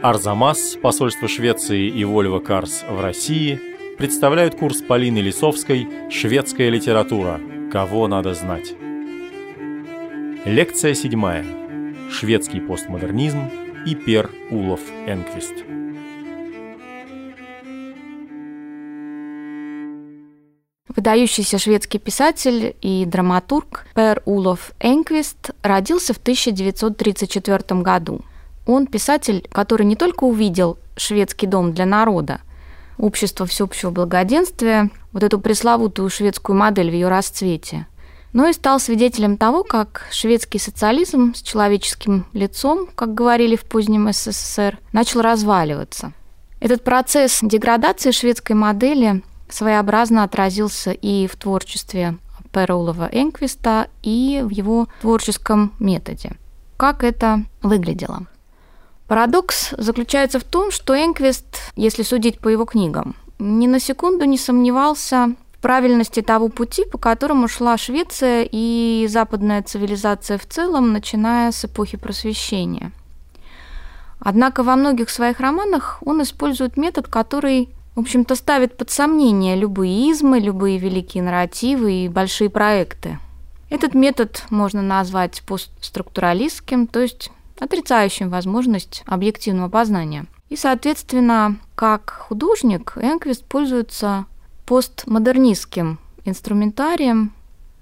Арзамас, посольство Швеции и Вольво Карс в России представляют курс Полины Лисовской «Шведская литература. Кого надо знать». Лекция седьмая. Шведский постмодернизм и Пер Улов Энквист. Выдающийся шведский писатель и драматург Пер Улов Энквист родился в 1934 году. Он писатель, который не только увидел шведский дом для народа, общество всеобщего благоденствия, вот эту пресловутую шведскую модель в ее расцвете, но и стал свидетелем того, как шведский социализм с человеческим лицом, как говорили в позднем СССР, начал разваливаться. Этот процесс деградации шведской модели своеобразно отразился и в творчестве Пероулова Энквиста, и в его творческом методе. Как это выглядело? Парадокс заключается в том, что Энквист, если судить по его книгам, ни на секунду не сомневался в правильности того пути, по которому шла Швеция и западная цивилизация в целом, начиная с эпохи Просвещения. Однако во многих своих романах он использует метод, который в общем-то, ставит под сомнение любые измы, любые великие нарративы и большие проекты. Этот метод можно назвать постструктуралистским, то есть отрицающим возможность объективного познания. И, соответственно, как художник Энквист пользуется постмодернистским инструментарием.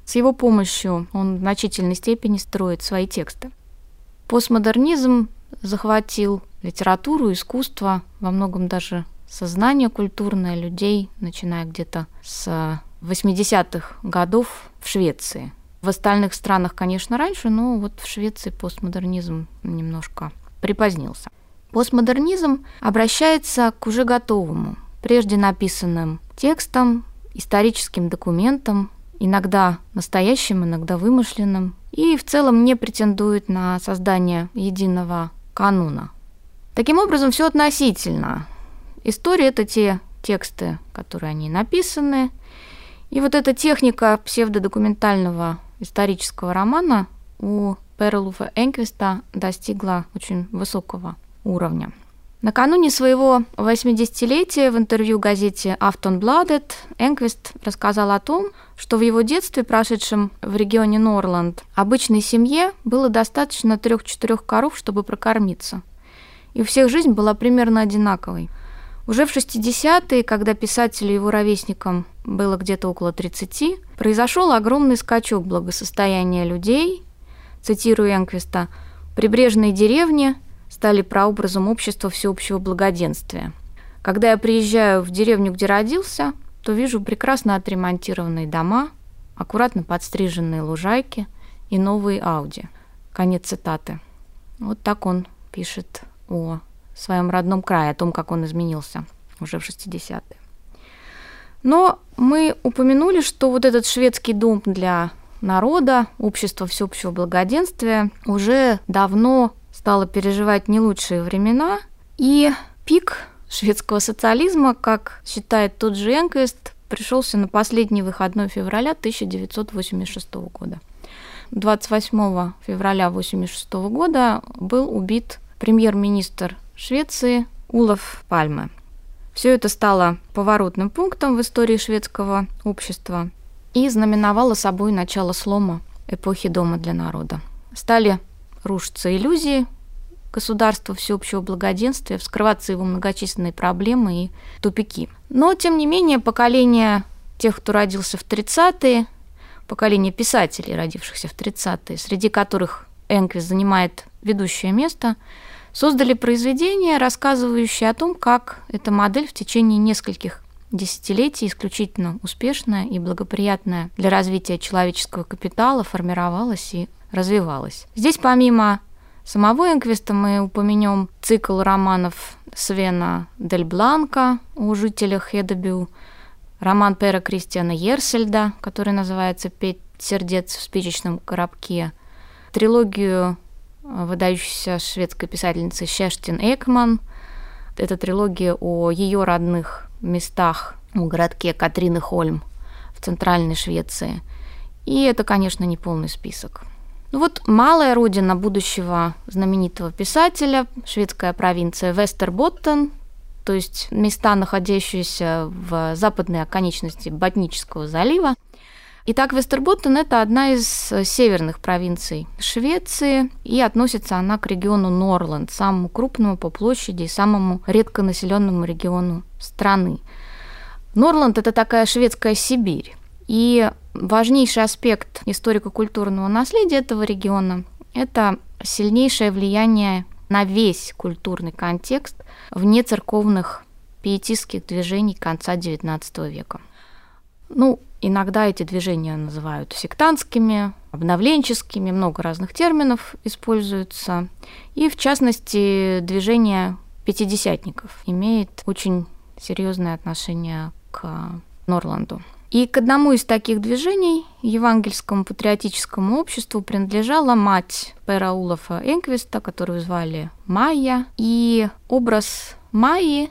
С его помощью он в значительной степени строит свои тексты. Постмодернизм захватил литературу, искусство, во многом даже сознание культурное людей, начиная где-то с 80-х годов в Швеции. В остальных странах, конечно, раньше, но вот в Швеции постмодернизм немножко припозднился. Постмодернизм обращается к уже готовому, прежде написанным текстам, историческим документам, иногда настоящим, иногда вымышленным, и в целом не претендует на создание единого кануна. Таким образом, все относительно. История – это те тексты, которые они написаны. И вот эта техника псевдодокументального исторического романа у Перлуфа Энквиста достигла очень высокого уровня. Накануне своего 80-летия в интервью газете Aftonbladet Энквист рассказал о том, что в его детстве, прошедшем в регионе Норланд, обычной семье было достаточно трех-четырех коров, чтобы прокормиться. И у всех жизнь была примерно одинаковой – уже в 60-е, когда писателю и его ровесникам было где-то около 30, произошел огромный скачок благосостояния людей. Цитирую Энквиста, «прибрежные деревни стали прообразом общества всеобщего благоденствия. Когда я приезжаю в деревню, где родился, то вижу прекрасно отремонтированные дома, аккуратно подстриженные лужайки и новые Ауди». Конец цитаты. Вот так он пишет о своем родном крае, о том, как он изменился уже в 60-е. Но мы упомянули, что вот этот шведский дом для народа, общество всеобщего благоденствия уже давно стало переживать не лучшие времена, и пик шведского социализма, как считает тот же Энквист, пришелся на последний выходной февраля 1986 года. 28 февраля 1986 года был убит премьер-министр Швеции Улов Пальме. Все это стало поворотным пунктом в истории шведского общества и знаменовало собой начало слома эпохи Дома для народа. Стали рушиться иллюзии государства всеобщего благоденствия, вскрываться его многочисленные проблемы и тупики. Но, тем не менее, поколение тех, кто родился в 30-е, поколение писателей, родившихся в 30-е, среди которых Энквис занимает ведущее место – создали произведение, рассказывающее о том, как эта модель в течение нескольких десятилетий исключительно успешная и благоприятная для развития человеческого капитала формировалась и развивалась. Здесь помимо самого Энквиста мы упомянем цикл романов Свена Дель Бланка о жителях Хедебю, роман Пера Кристиана Ерсельда, который называется «Пять сердец в спичечном коробке», трилогию выдающейся шведской писательницы Шештин Экман. Это трилогия о ее родных местах в городке Катрины Хольм в центральной Швеции. И это, конечно, не полный список. Ну вот малая родина будущего знаменитого писателя, шведская провинция Вестерботтен, то есть места, находящиеся в западной оконечности Ботнического залива. Итак, Вестерботтен – это одна из северных провинций Швеции, и относится она к региону Норланд, самому крупному по площади и самому редконаселенному региону страны. Норланд – это такая шведская Сибирь. И важнейший аспект историко-культурного наследия этого региона – это сильнейшее влияние на весь культурный контекст вне церковных пиетистских движений конца XIX века. Ну, иногда эти движения называют сектантскими, обновленческими, много разных терминов используются. И, в частности, движение пятидесятников имеет очень серьезное отношение к Норланду. И к одному из таких движений, евангельскому патриотическому обществу, принадлежала мать Пера Улафа Энквиста, которую звали Майя. И образ Майи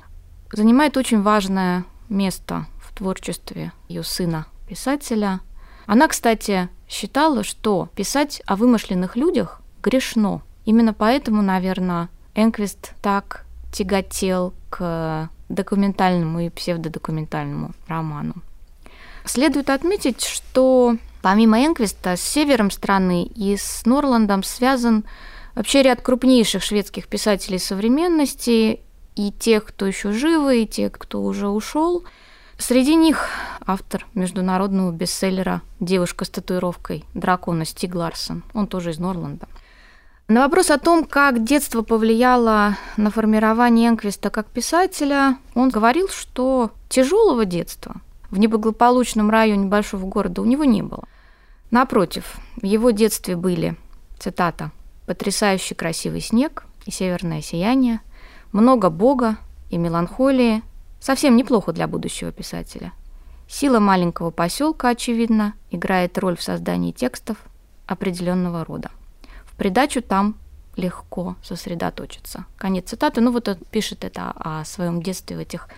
занимает очень важное место в творчестве ее сына, писателя. Она, кстати, считала, что писать о вымышленных людях грешно. Именно поэтому, наверное, Энквист так тяготел к документальному и псевдодокументальному роману. Следует отметить, что помимо Энквиста с севером страны и с Норландом связан вообще ряд крупнейших шведских писателей современности, и тех, кто еще живы, и тех, кто уже ушел. Среди них автор международного бестселлера «Девушка с татуировкой дракона» Стиг Ларсон. Он тоже из Норланда. На вопрос о том, как детство повлияло на формирование Энквиста как писателя, он говорил, что тяжелого детства в неблагополучном районе большого города у него не было. Напротив, в его детстве были, цитата, «потрясающий красивый снег и северное сияние, много бога и меланхолии, совсем неплохо для будущего писателя. Сила маленького поселка, очевидно, играет роль в создании текстов определенного рода. В придачу там легко сосредоточиться. Конец цитаты. Ну вот он пишет это о своем детстве в этих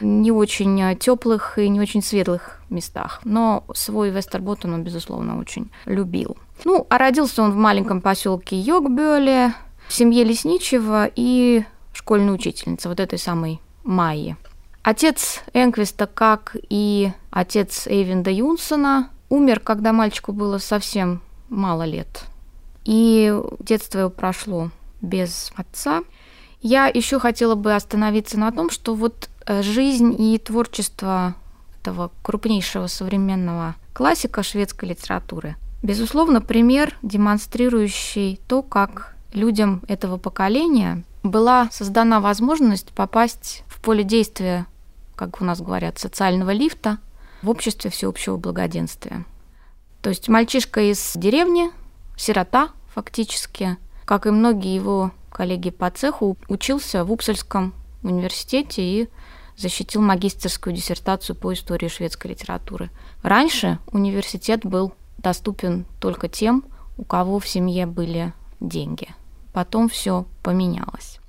не очень э, теплых и не очень светлых местах. Но свой Вестерботтен он, безусловно, очень любил. Ну, а родился он в маленьком поселке Йогбёле, в семье лесничего и школьной учительницы, вот этой самой Майи. Отец Энквиста, как и отец Эйвинда Юнсона, умер, когда мальчику было совсем мало лет. И детство его прошло без отца. Я еще хотела бы остановиться на том, что вот Э, жизнь и творчество этого крупнейшего современного классика шведской литературы. Безусловно, пример, демонстрирующий то, как людям этого поколения была создана возможность попасть поле действия, как у нас говорят, социального лифта в обществе всеобщего благоденствия. То есть мальчишка из деревни, сирота фактически, как и многие его коллеги по цеху, учился в Упсальском университете и защитил магистерскую диссертацию по истории шведской литературы. Раньше университет был доступен только тем, у кого в семье были деньги. Потом все поменялось.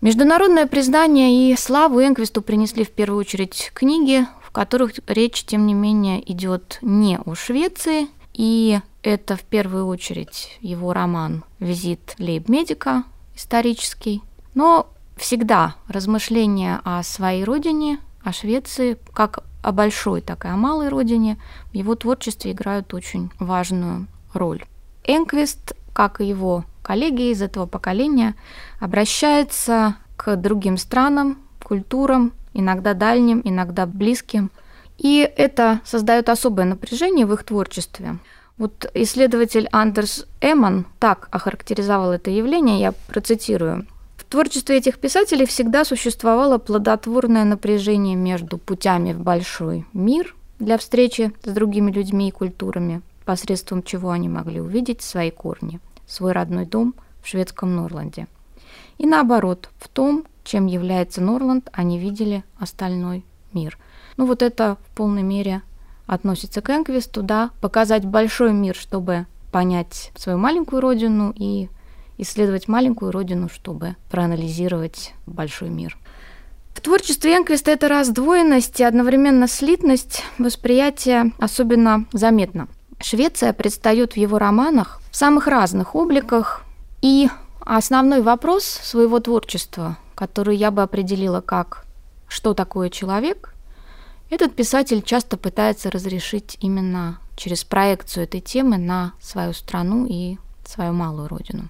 Международное признание и славу Энквисту принесли в первую очередь книги, в которых речь, тем не менее, идет не о Швеции, и это в первую очередь его роман «Визит лейб-медика» исторический, но всегда размышления о своей родине, о Швеции, как о большой, так и о малой родине, в его творчестве играют очень важную роль. Энквист, как и его коллеги из этого поколения, обращается к другим странам, культурам, иногда дальним, иногда близким. И это создает особое напряжение в их творчестве. Вот исследователь Андерс Эмман так охарактеризовал это явление, я процитирую творчестве этих писателей всегда существовало плодотворное напряжение между путями в большой мир для встречи с другими людьми и культурами, посредством чего они могли увидеть свои корни, свой родной дом в шведском Норланде. И наоборот, в том, чем является Норланд, они видели остальной мир. Ну вот это в полной мере относится к Энквисту, да, показать большой мир, чтобы понять свою маленькую родину и исследовать маленькую родину, чтобы проанализировать большой мир. В творчестве Энквиста эта раздвоенность и одновременно слитность восприятия особенно заметна. Швеция предстает в его романах в самых разных обликах, и основной вопрос своего творчества, который я бы определила как «что такое человек?», этот писатель часто пытается разрешить именно через проекцию этой темы на свою страну и свою малую родину.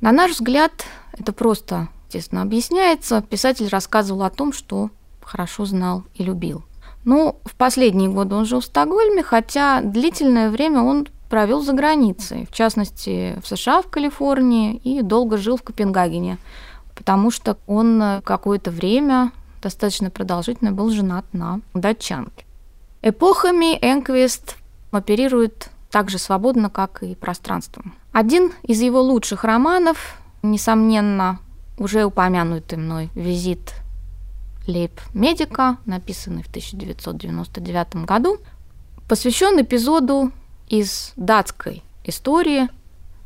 На наш взгляд, это просто, естественно, объясняется. Писатель рассказывал о том, что хорошо знал и любил. Ну, в последние годы он жил в Стокгольме, хотя длительное время он провел за границей, в частности, в США, в Калифорнии, и долго жил в Копенгагене, потому что он какое-то время достаточно продолжительно был женат на датчанке. Эпохами Энквист оперирует так же свободно, как и пространством. Один из его лучших романов, несомненно, уже упомянутый мной «Визит лейб-медика», написанный в 1999 году, посвящен эпизоду из датской истории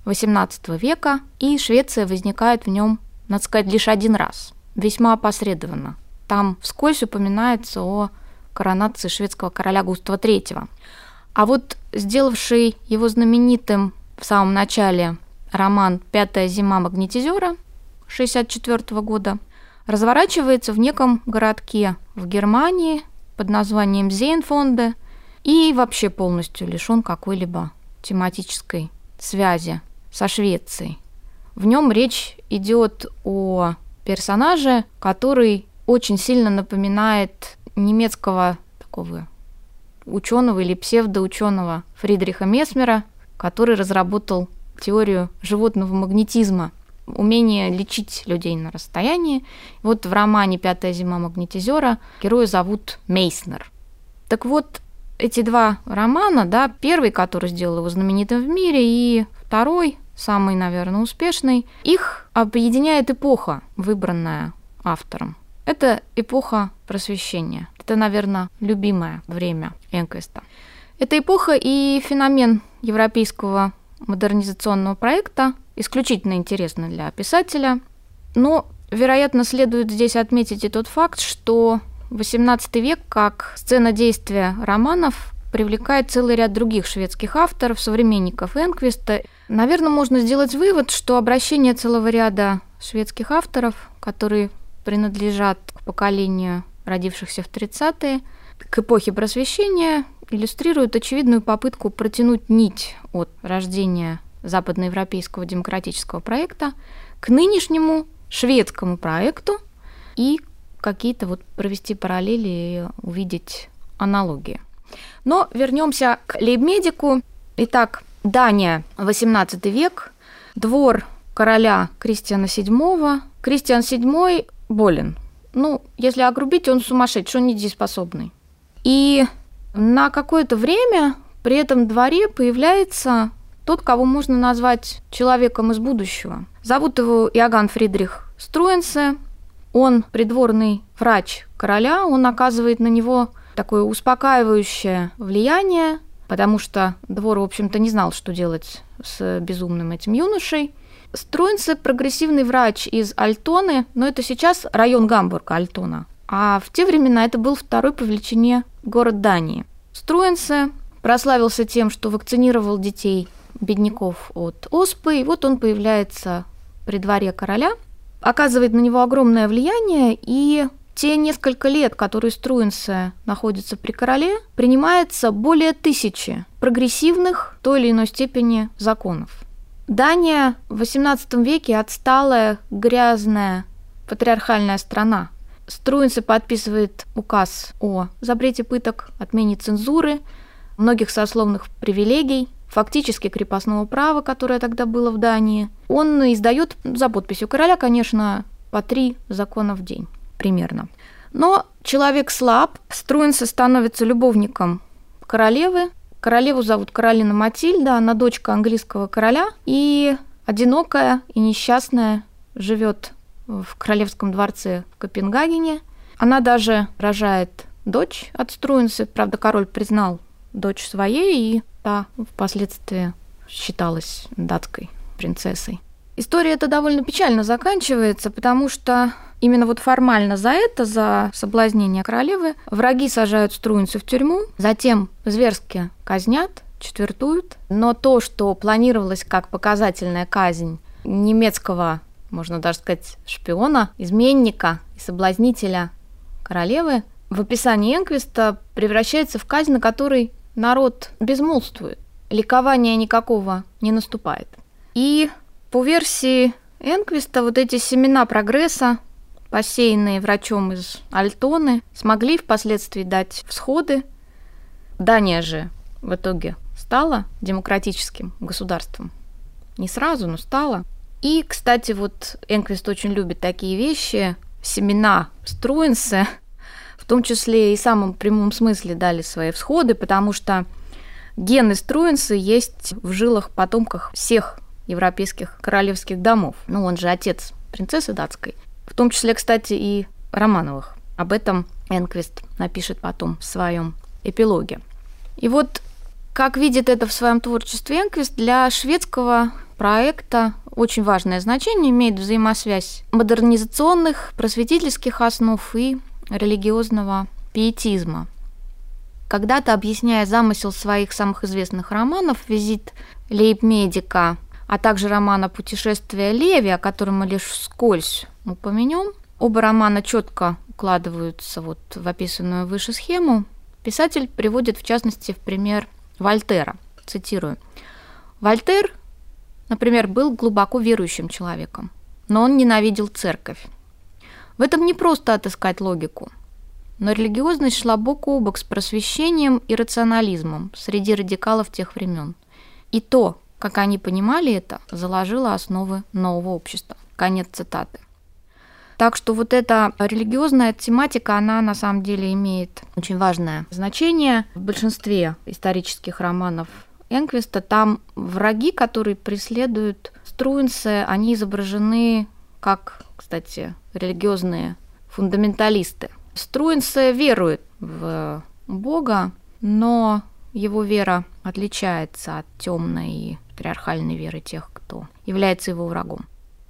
XVIII века, и Швеция возникает в нем, надо сказать, лишь один раз, весьма опосредованно. Там вскользь упоминается о коронации шведского короля Густава III. А вот сделавший его знаменитым в самом начале роман «Пятая зима магнетизера» 1964 года разворачивается в неком городке в Германии под названием Зейнфонде и вообще полностью лишен какой-либо тематической связи со Швецией. В нем речь идет о персонаже, который очень сильно напоминает немецкого такого ученого или псевдоученого Фридриха Месмера, который разработал теорию животного магнетизма, умение лечить людей на расстоянии. Вот в романе «Пятая зима магнетизера» героя зовут Мейснер. Так вот, эти два романа, да, первый, который сделал его знаменитым в мире, и второй, самый, наверное, успешный, их объединяет эпоха, выбранная автором. Это эпоха просвещения. Это, наверное, любимое время Энквеста. Это эпоха и феномен европейского модернизационного проекта, исключительно интересно для писателя. Но, вероятно, следует здесь отметить и тот факт, что XVIII век как сцена действия романов привлекает целый ряд других шведских авторов, современников Энквиста. Наверное, можно сделать вывод, что обращение целого ряда шведских авторов, которые принадлежат к поколению родившихся в 30-е, к эпохе просвещения, иллюстрируют очевидную попытку протянуть нить от рождения западноевропейского демократического проекта к нынешнему шведскому проекту и какие-то вот провести параллели и увидеть аналогии. Но вернемся к лейбмедику. Итак, Дания, 18 век, двор короля Кристиана VII. Кристиан VII болен. Ну, если огрубить, он сумасшедший, он недееспособный. И на какое-то время при этом дворе появляется тот, кого можно назвать человеком из будущего. Зовут его Иоганн Фридрих Струенсе. Он придворный врач короля, он оказывает на него такое успокаивающее влияние, потому что двор, в общем-то, не знал, что делать с безумным этим юношей. Струинце – прогрессивный врач из Альтоны, но это сейчас район Гамбурга, Альтона. А в те времена это был второй по величине город Дании. Струинце прославился тем, что вакцинировал детей бедняков от оспы, и вот он появляется при дворе короля, оказывает на него огромное влияние, и те несколько лет, которые Струинсе находится при короле, принимается более тысячи прогрессивных той или иной степени законов. Дания в XVIII веке отсталая, грязная, патриархальная страна. Струинсе подписывает указ о запрете пыток, отмене цензуры, многих сословных привилегий, фактически крепостного права, которое тогда было в Дании. Он издает за подписью короля, конечно, по три закона в день примерно. Но человек слаб, Струинсе становится любовником королевы, Королеву зовут Каролина Матильда, она дочка английского короля и одинокая и несчастная живет в королевском дворце в Копенгагене. Она даже рожает дочь от Струинса. Правда, король признал дочь своей, и та впоследствии считалась датской принцессой. История эта довольно печально заканчивается, потому что именно вот формально за это, за соблазнение королевы, враги сажают Струинцу в тюрьму, затем зверски казнят, четвертуют. Но то, что планировалось как показательная казнь немецкого, можно даже сказать, шпиона, изменника и соблазнителя королевы, в описании Энквиста превращается в казнь, на которой народ безмолвствует. Ликования никакого не наступает. И по версии Энквиста вот эти семена прогресса, посеянные врачом из Альтоны, смогли впоследствии дать всходы. Дания же в итоге стала демократическим государством. Не сразу, но стала. И, кстати, вот Энквист очень любит такие вещи. Семена Струинса, том числе и в самом прямом смысле дали свои всходы, потому что гены Струинса есть в жилах потомках всех европейских королевских домов. Ну, он же отец принцессы датской. В том числе, кстати, и Романовых. Об этом Энквист напишет потом в своем эпилоге. И вот как видит это в своем творчестве Энквист, для шведского проекта очень важное значение имеет взаимосвязь модернизационных, просветительских основ и религиозного пиетизма. Когда-то, объясняя замысел своих самых известных романов «Визит Лейб-медика», а также романа «Путешествие Леви», о котором мы лишь вскользь упомянем, оба романа четко укладываются вот в описанную выше схему, писатель приводит в частности в пример Вольтера. Цитирую. «Вольтер, например, был глубоко верующим человеком, но он ненавидел церковь. В этом не просто отыскать логику, но религиозность шла бок о бок с просвещением и рационализмом среди радикалов тех времен. И то, как они понимали это, заложило основы нового общества. Конец цитаты. Так что вот эта религиозная тематика, она на самом деле имеет очень важное значение. В большинстве исторических романов Энквиста там враги, которые преследуют Струинса, они изображены как, кстати, религиозные фундаменталисты. Струинса верует в Бога, но его вера отличается от темной и патриархальной веры тех, кто является его врагом.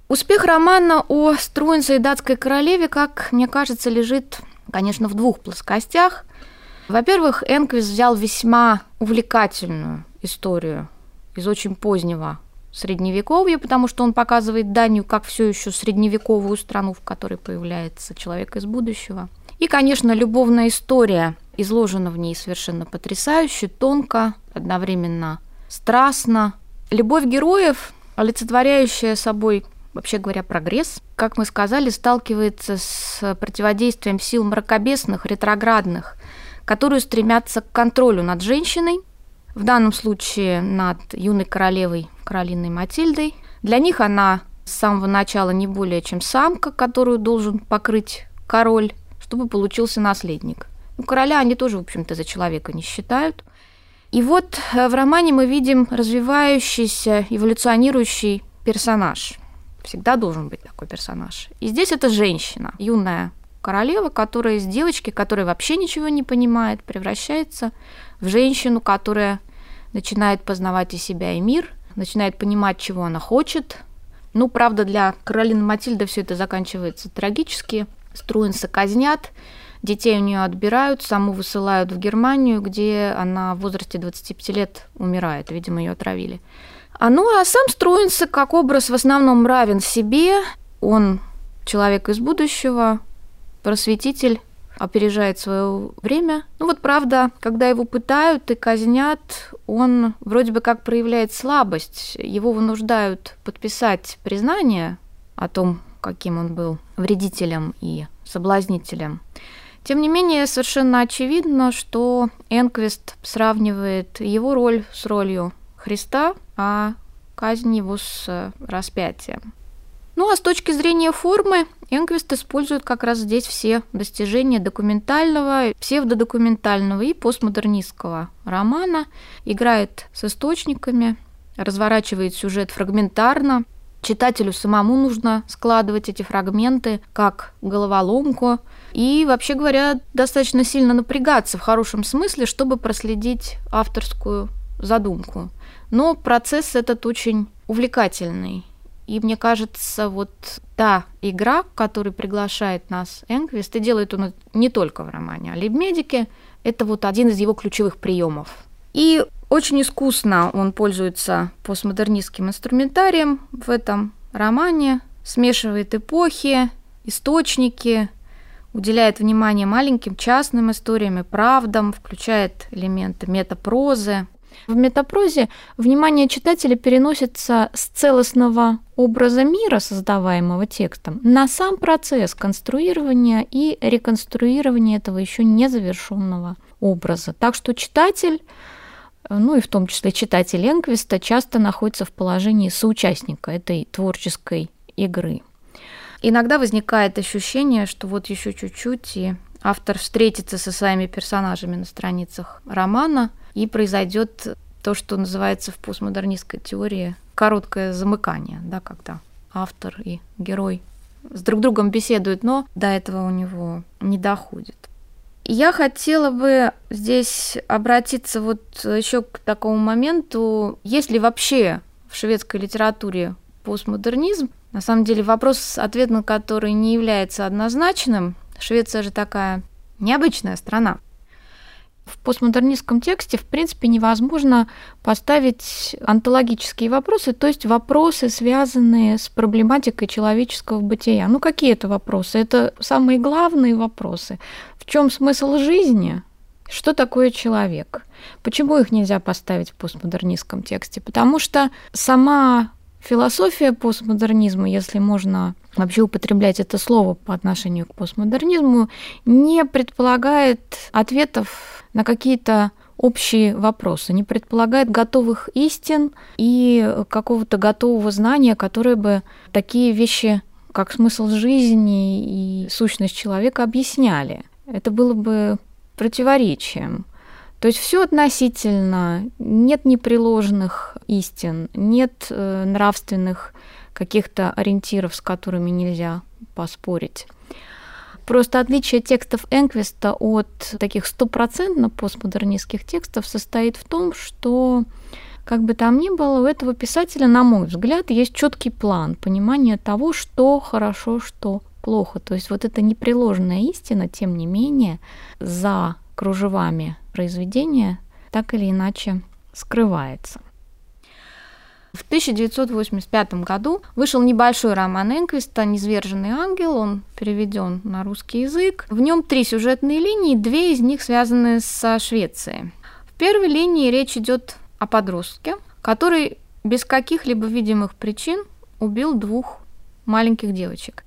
Успех романа о Струинсе и датской королеве, как мне кажется, лежит, конечно, в двух плоскостях. Во-первых, Энквиз взял весьма увлекательную историю из очень позднего средневековья, потому что он показывает Данию как все еще средневековую страну, в которой появляется человек из будущего. И, конечно, любовная история изложена в ней совершенно потрясающе, тонко, одновременно страстно. Любовь героев, олицетворяющая собой вообще говоря, прогресс, как мы сказали, сталкивается с противодействием сил мракобесных, ретроградных, которые стремятся к контролю над женщиной, в данном случае над юной королевой Каролиной Матильдой. Для них она с самого начала не более чем самка, которую должен покрыть король, чтобы получился наследник. У короля они тоже, в общем-то, за человека не считают. И вот э, в романе мы видим развивающийся, эволюционирующий персонаж. Всегда должен быть такой персонаж. И здесь это женщина, юная королева, которая из девочки, которая вообще ничего не понимает, превращается в женщину, которая начинает познавать и себя, и мир, начинает понимать, чего она хочет. Ну, правда, для Каролины Матильды все это заканчивается трагически. Струинса казнят, детей у нее отбирают, саму высылают в Германию, где она в возрасте 25 лет умирает. Видимо, ее отравили. А ну, а сам Струинса как образ в основном равен себе. Он человек из будущего, просветитель, опережает свое время. Ну вот правда, когда его пытают и казнят, он вроде бы как проявляет слабость. Его вынуждают подписать признание о том, каким он был вредителем и соблазнителем. Тем не менее, совершенно очевидно, что Энквист сравнивает его роль с ролью Христа, а казнь его с э, распятием. Ну а с точки зрения формы, Энквист использует как раз здесь все достижения документального, псевдодокументального и постмодернистского романа, играет с источниками, разворачивает сюжет фрагментарно. Читателю самому нужно складывать эти фрагменты как головоломку, и, вообще говоря, достаточно сильно напрягаться в хорошем смысле, чтобы проследить авторскую задумку. Но процесс этот очень увлекательный. И мне кажется, вот та игра, которой приглашает нас Энквист, и делает он не только в романе, а в медике, это вот один из его ключевых приемов. И Очень искусно он пользуется постмодернистским инструментарием в этом романе, смешивает эпохи, источники, уделяет внимание маленьким частным историям и правдам, включает элементы метапрозы. В метапрозе внимание читателя переносится с целостного образа мира, создаваемого текстом, на сам процесс конструирования и реконструирования этого еще незавершенного образа. Так что читатель ну и в том числе читатель Энквиста, часто находится в положении соучастника этой творческой игры. Иногда возникает ощущение, что вот еще чуть-чуть, и автор встретится со своими персонажами на страницах романа, и произойдет то, что называется в постмодернистской теории короткое замыкание, да, когда автор и герой с друг другом беседуют, но до этого у него не доходит. Я хотела бы здесь обратиться вот еще к такому моменту, есть ли вообще в шведской литературе постмодернизм, на самом деле вопрос, ответ на который не является однозначным. Швеция же такая необычная страна. В постмодернистском тексте, в принципе, невозможно поставить онтологические вопросы, то есть вопросы, связанные с проблематикой человеческого бытия. Ну, какие это вопросы? Это самые главные вопросы. В чем смысл жизни? Что такое человек? Почему их нельзя поставить в постмодернистском тексте? Потому что сама Философия постмодернизма, если можно вообще употреблять это слово по отношению к постмодернизму, не предполагает ответов на какие-то общие вопросы, не предполагает готовых истин и какого-то готового знания, которое бы такие вещи, как смысл жизни и сущность человека объясняли. Это было бы противоречием. То есть все относительно, нет непреложных истин, нет э, нравственных каких-то ориентиров, с которыми нельзя поспорить. Просто отличие текстов Энквиста от таких стопроцентно постмодернистских текстов состоит в том, что как бы там ни было, у этого писателя, на мой взгляд, есть четкий план понимания того, что хорошо, что плохо. То есть вот эта непреложная истина, тем не менее, за кружевами произведения так или иначе скрывается. В 1985 году вышел небольшой роман Энквиста «Низверженный ангел». Он переведен на русский язык. В нем три сюжетные линии, две из них связаны со Швецией. В первой линии речь идет о подростке, который без каких-либо видимых причин убил двух маленьких девочек.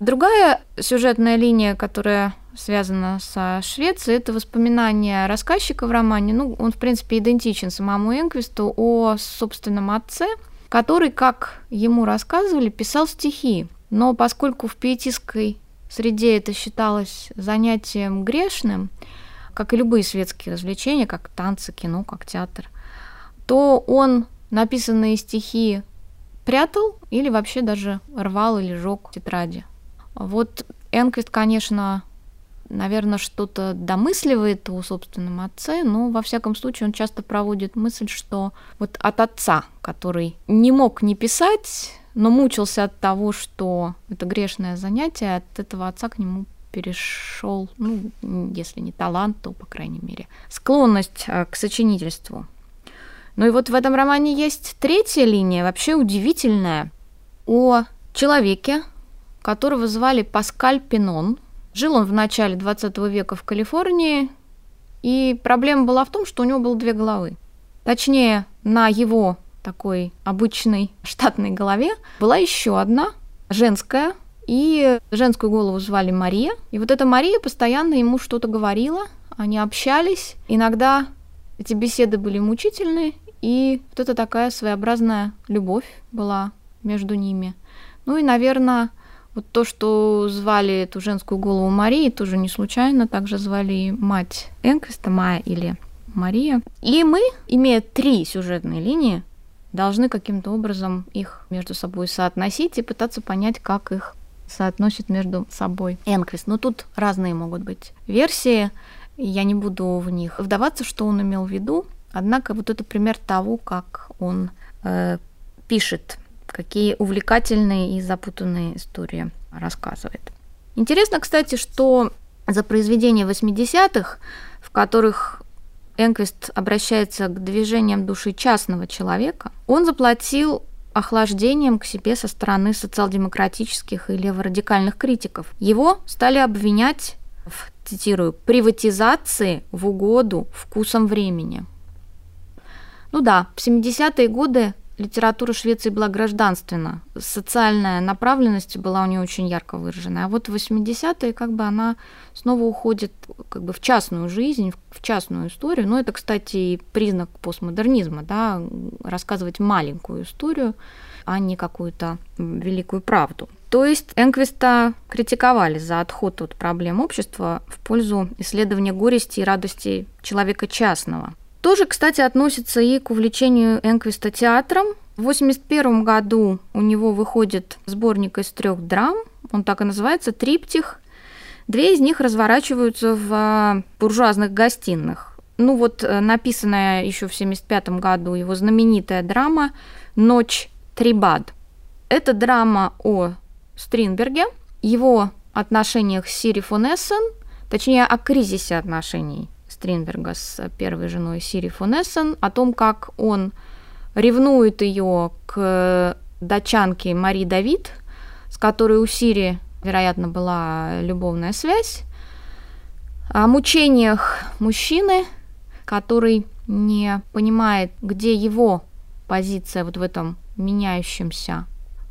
Другая сюжетная линия, которая связана со Швецией, это воспоминания рассказчика в романе. Ну, он, в принципе, идентичен самому Энквисту о собственном отце, который, как ему рассказывали, писал стихи. Но поскольку в пиетистской среде это считалось занятием грешным, как и любые светские развлечения, как танцы, кино, как театр, то он написанные стихи прятал или вообще даже рвал или жег тетради. Вот Энквист, конечно, наверное, что-то домысливает о собственном отце, но во всяком случае он часто проводит мысль, что вот от отца, который не мог не писать, но мучился от того, что это грешное занятие, от этого отца к нему перешел, ну, если не талант, то, по крайней мере, склонность э, к сочинительству. Ну и вот в этом романе есть третья линия, вообще удивительная, о человеке, которого звали Паскаль Пинон. Жил он в начале 20 века в Калифорнии, и проблема была в том, что у него было две головы. Точнее, на его такой обычной штатной голове была еще одна, женская, и женскую голову звали Мария. И вот эта Мария постоянно ему что-то говорила, они общались. Иногда эти беседы были мучительные, и вот это такая своеобразная любовь была между ними. Ну и, наверное, вот то, что звали эту женскую голову Марии, тоже не случайно, также звали мать Энквиста, Майя или Мария. И мы, имея три сюжетные линии, должны каким-то образом их между собой соотносить и пытаться понять, как их соотносит между собой Энквист. Но тут разные могут быть версии, я не буду в них вдаваться, что он имел в виду. Однако вот это пример того, как он э, пишет какие увлекательные и запутанные истории рассказывает. Интересно, кстати, что за произведения 80-х, в которых Энквист обращается к движениям души частного человека, он заплатил охлаждением к себе со стороны социал-демократических и леворадикальных критиков. Его стали обвинять в, цитирую, приватизации в угоду вкусом времени. Ну да, в 70-е годы литература Швеции была гражданственна, социальная направленность была у нее очень ярко выражена. А вот в 80-е как бы она снова уходит как бы в частную жизнь, в частную историю. Но это, кстати, и признак постмодернизма, да, рассказывать маленькую историю, а не какую-то великую правду. То есть Энквиста критиковали за отход от проблем общества в пользу исследования горести и радости человека частного – тоже, кстати, относится и к увлечению Энквиста театром. В 1981 году у него выходит сборник из трех драм, он так и называется «Триптих». Две из них разворачиваются в а, буржуазных гостиных. Ну вот э, написанная еще в 1975 году его знаменитая драма «Ночь Трибад». Это драма о Стринберге, его отношениях с Сири фон Эссен, точнее, о кризисе отношений Стринберга с первой женой Сири фон Эссен, о том, как он ревнует ее к дачанке Мари Давид, с которой у Сири, вероятно, была любовная связь, о мучениях мужчины, который не понимает, где его позиция вот в этом меняющемся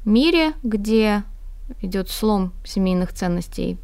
мире, где идет слом семейных ценностей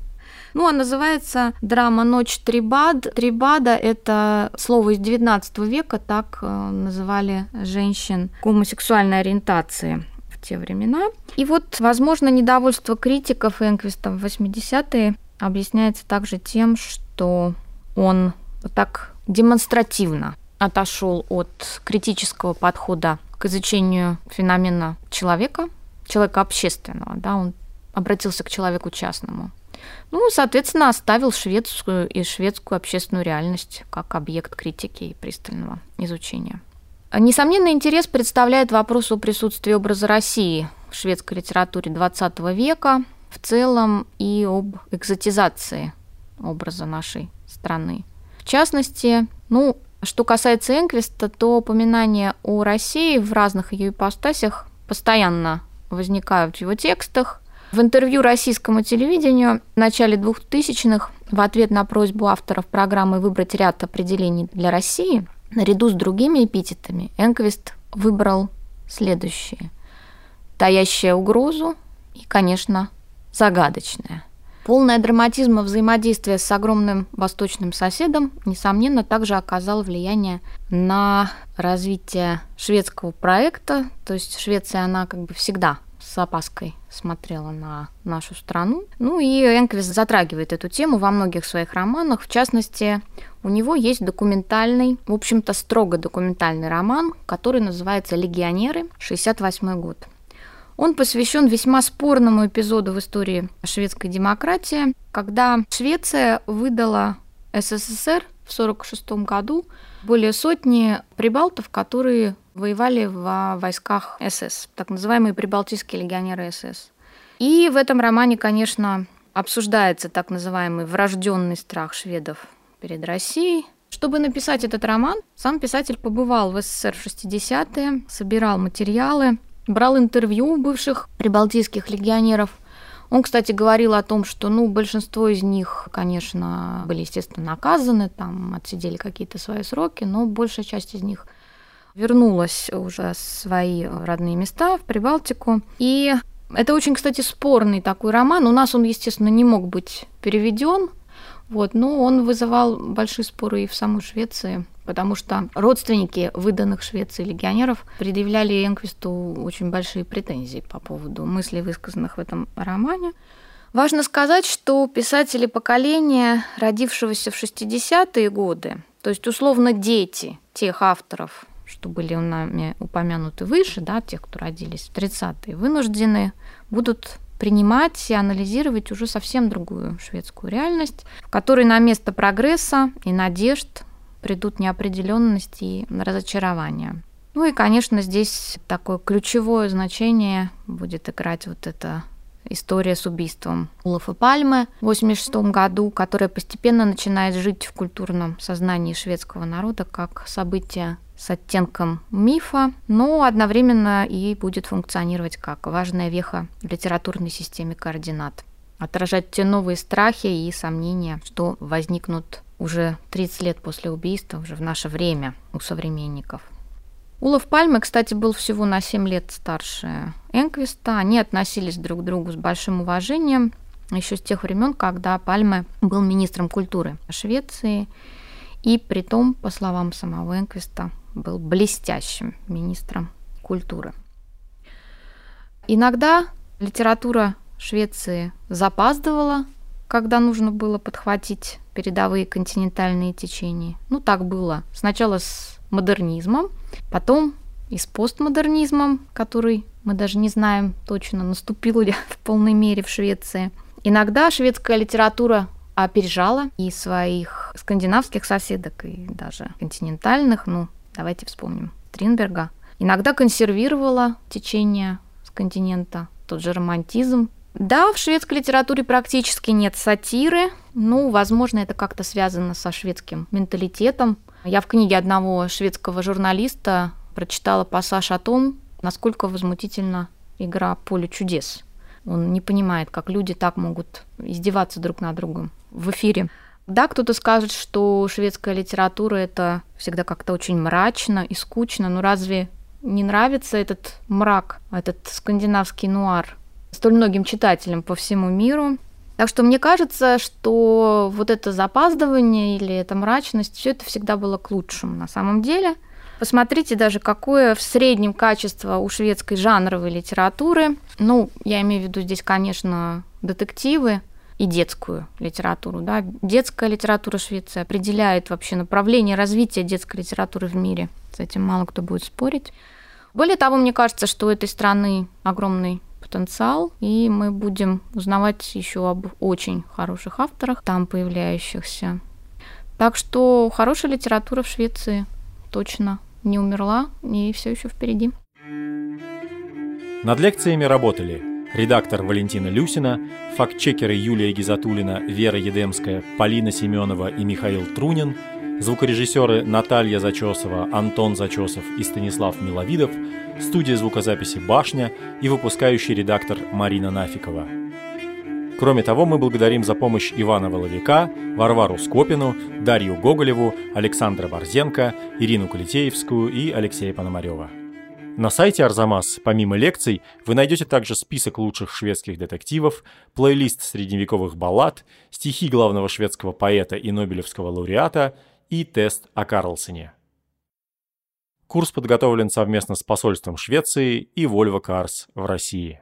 ну, а называется драма «Ночь Трибад». Трибада – это слово из XIX века, так э, называли женщин гомосексуальной ориентации в те времена. И вот, возможно, недовольство критиков Энквиста в 80-е объясняется также тем, что он так демонстративно отошел от критического подхода к изучению феномена человека, человека общественного, да, он обратился к человеку частному. Ну, соответственно, оставил шведскую и шведскую общественную реальность как объект критики и пристального изучения. Несомненный интерес представляет вопрос о присутствии образа России в шведской литературе XX века в целом и об экзотизации образа нашей страны. В частности, ну, что касается Энквиста, то упоминания о России в разных ее ипостасях постоянно возникают в его текстах. В интервью российскому телевидению в начале 2000-х в ответ на просьбу авторов программы выбрать ряд определений для России, наряду с другими эпитетами, Энквист выбрал следующие. Таящая угрозу и, конечно, загадочная. Полное драматизма взаимодействия с огромным восточным соседом, несомненно, также оказал влияние на развитие шведского проекта. То есть Швеция, она как бы всегда с опаской смотрела на нашу страну. Ну и Энквист затрагивает эту тему во многих своих романах. В частности, у него есть документальный, в общем-то, строго документальный роман, который называется «Легионеры», 68 год. Он посвящен весьма спорному эпизоду в истории шведской демократии, когда Швеция выдала СССР в 1946 году более сотни прибалтов, которые воевали в войсках СС, так называемые прибалтийские легионеры СС. И в этом романе, конечно, обсуждается так называемый врожденный страх шведов перед Россией. Чтобы написать этот роман, сам писатель побывал в СССР в 60-е, собирал материалы, брал интервью у бывших прибалтийских легионеров. Он, кстати, говорил о том, что ну, большинство из них, конечно, были, естественно, наказаны, там отсидели какие-то свои сроки, но большая часть из них – вернулась уже в свои родные места, в Прибалтику. И это очень, кстати, спорный такой роман. У нас он, естественно, не мог быть переведен, вот, но он вызывал большие споры и в самой Швеции, потому что родственники выданных Швеции легионеров предъявляли Энквисту очень большие претензии по поводу мыслей, высказанных в этом романе. Важно сказать, что писатели поколения, родившегося в 60-е годы, то есть условно дети тех авторов, что были у нами упомянуты выше, да, тех, кто родились в 30-е, вынуждены будут принимать и анализировать уже совсем другую шведскую реальность, в которой на место прогресса и надежд придут неопределенность и разочарование. Ну и, конечно, здесь такое ключевое значение будет играть вот эта история с убийством Улафа Пальмы в 1986 году, которая постепенно начинает жить в культурном сознании шведского народа как событие с оттенком мифа, но одновременно и будет функционировать как важная веха в литературной системе координат. Отражать те новые страхи и сомнения, что возникнут уже 30 лет после убийства, уже в наше время у современников. Улов Пальмы, кстати, был всего на 7 лет старше Энквиста. Они относились друг к другу с большим уважением еще с тех времен, когда Пальме был министром культуры Швеции. И при том, по словам самого Энквиста, был блестящим министром культуры. Иногда литература Швеции запаздывала, когда нужно было подхватить передовые континентальные течения. Ну, так было. Сначала с модернизмом, потом и с постмодернизмом, который мы даже не знаем точно, наступил ли в полной мере в Швеции. Иногда шведская литература опережала и своих скандинавских соседок, и даже континентальных, ну, давайте вспомним, Тринберга. Иногда консервировала течение с континента, тот же романтизм. Да, в шведской литературе практически нет сатиры, ну, возможно, это как-то связано со шведским менталитетом, я в книге одного шведского журналиста прочитала пассаж о том, насколько возмутительна игра «Поле чудес». Он не понимает, как люди так могут издеваться друг над другом в эфире. Да, кто-то скажет, что шведская литература это всегда как-то очень мрачно и скучно, но разве не нравится этот мрак, этот скандинавский нуар столь многим читателям по всему миру? Так что мне кажется, что вот это запаздывание или эта мрачность, все это всегда было к лучшему на самом деле. Посмотрите даже, какое в среднем качество у шведской жанровой литературы. Ну, я имею в виду здесь, конечно, детективы и детскую литературу. Да. Детская литература Швеции определяет вообще направление развития детской литературы в мире. С этим мало кто будет спорить. Более того, мне кажется, что у этой страны огромный потенциал, и мы будем узнавать еще об очень хороших авторах, там появляющихся. Так что хорошая литература в Швеции точно не умерла и все еще впереди. Над лекциями работали редактор Валентина Люсина, фактчекеры Юлия Гизатулина, Вера Едемская, Полина Семенова и Михаил Трунин – Звукорежиссеры Наталья Зачесова, Антон Зачесов и Станислав Миловидов, студия звукозаписи «Башня» и выпускающий редактор Марина Нафикова. Кроме того, мы благодарим за помощь Ивана Воловика, Варвару Скопину, Дарью Гоголеву, Александра Борзенко, Ирину Калитеевскую и Алексея Пономарева. На сайте Арзамас, помимо лекций, вы найдете также список лучших шведских детективов, плейлист средневековых баллад, стихи главного шведского поэта и Нобелевского лауреата – и тест о Карлсоне. Курс подготовлен совместно с посольством Швеции и Volvo Cars в России.